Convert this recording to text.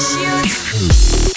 stay. you.